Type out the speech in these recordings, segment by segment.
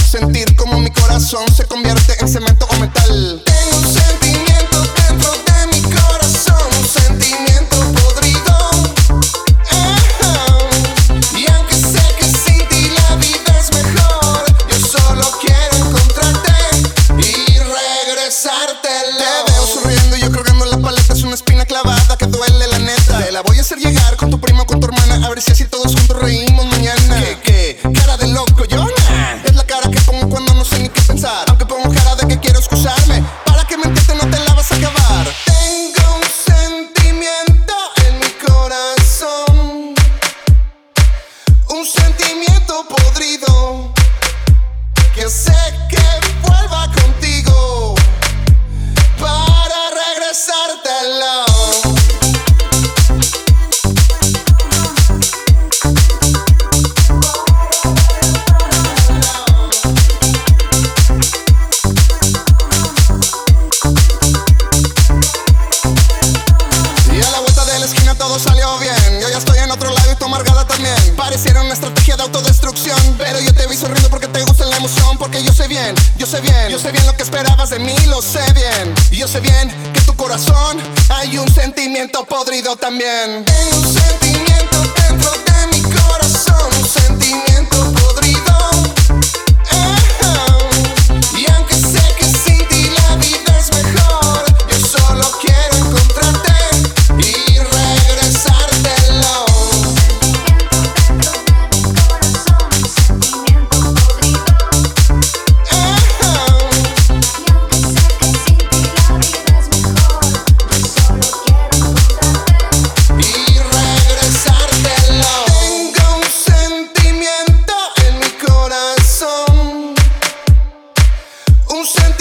sentir como mi corazón se convierte en cemento o metal. Tengo un sentimiento dentro de mi corazón, un sentimiento podrido. Y aunque sé que sin ti la vida es mejor, yo solo quiero encontrarte y regresarte. Te veo sonriendo y yo colgando la paleta es una espina clavada que duele la neta. Te la voy a hacer llegar Yo ya estoy en otro lado y tú amargada también. Pareciera una estrategia de autodestrucción. Pero yo te vi sonriendo porque te gusta la emoción. Porque yo sé bien, yo sé bien, yo sé bien lo que esperabas de mí, lo sé bien. Y yo sé bien que en tu corazón hay un sentimiento podrido también.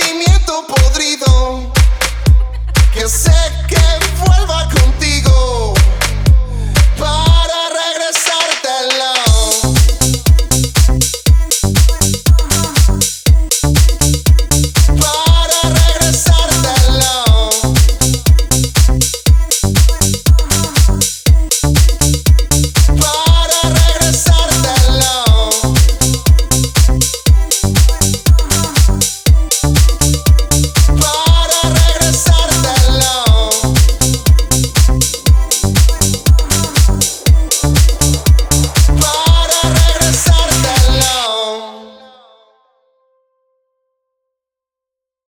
sentimiento podrido que sé que vuelva contigo.